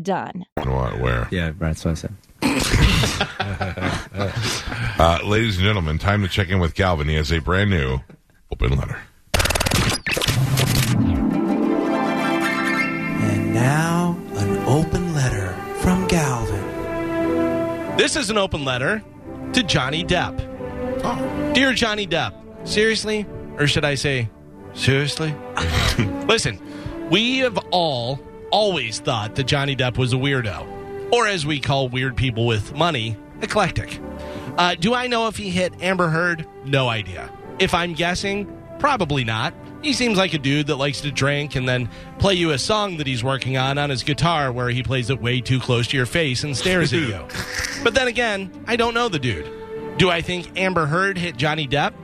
done. What, where? Yeah, that's what I said. Uh, ladies and gentlemen, time to check in with Galvin. He has a brand new open letter. And now, an open letter from Galvin. This is an open letter to Johnny Depp. Oh. Dear Johnny Depp, seriously? Or should I say, seriously? Listen, we have all always thought that Johnny Depp was a weirdo. Or as we call weird people with money, eclectic. Uh, do I know if he hit Amber Heard? No idea. If I'm guessing, probably not. He seems like a dude that likes to drink and then play you a song that he's working on on his guitar where he plays it way too close to your face and stares at you. But then again, I don't know the dude. Do I think Amber Heard hit Johnny Depp?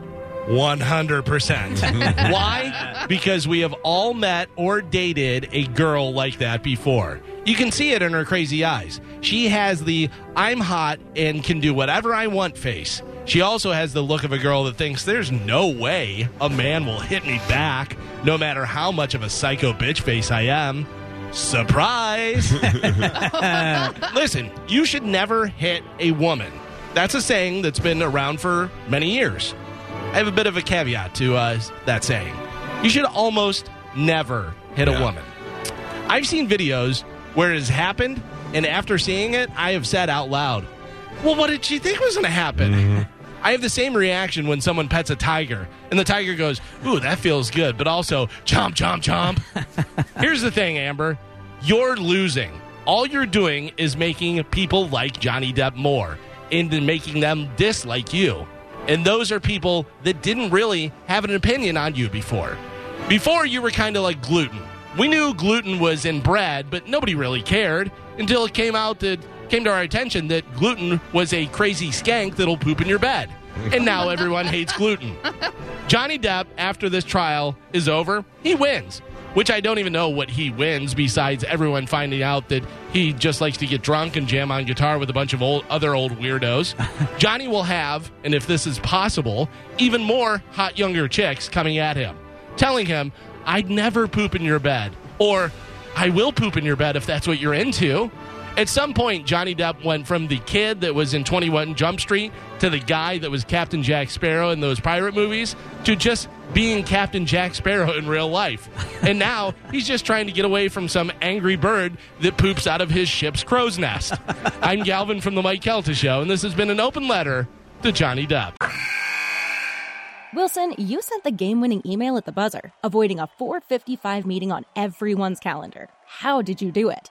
100%. Why? Because we have all met or dated a girl like that before. You can see it in her crazy eyes. She has the I'm hot and can do whatever I want face. She also has the look of a girl that thinks there's no way a man will hit me back, no matter how much of a psycho bitch face I am. Surprise! Listen, you should never hit a woman. That's a saying that's been around for many years. I have a bit of a caveat to uh, that saying. You should almost never hit Yeah. a woman. I've seen videos where it has happened, and after seeing it, I have said out loud, Well, what did she think was going to happen? I have the same reaction when someone pets a tiger, and the tiger goes, Ooh, that feels good, but also, chomp, chomp, chomp. Here's the thing, Amber. You're losing. All you're doing is making people like Johnny Depp more and making them dislike you. And those are people that didn't really have an opinion on you before. Before, you were kind of like gluten. We knew gluten was in bread, but nobody really cared until it came out that came to our attention that gluten was a crazy skank that'll poop in your bed. And now everyone hates gluten. Johnny Depp, after this trial is over, he wins. Which I don't even know what he wins besides everyone finding out that he just likes to get drunk and jam on guitar with a bunch of old other old weirdos. Johnny will have, and if this is possible, even more hot younger chicks coming at him, telling him, I'd never poop in your bed. Or I will poop in your bed if that's what you're into. At some point, Johnny Depp went from the kid that was in 21 Jump Street to the guy that was Captain Jack Sparrow in those pirate movies to just being Captain Jack Sparrow in real life. And now he's just trying to get away from some angry bird that poops out of his ship's crow's nest. I'm Galvin from The Mike Calta Show, and this has been an open letter to Johnny Depp. Wilson, you sent the game winning email at the buzzer, avoiding a 455 meeting on everyone's calendar. How did you do it?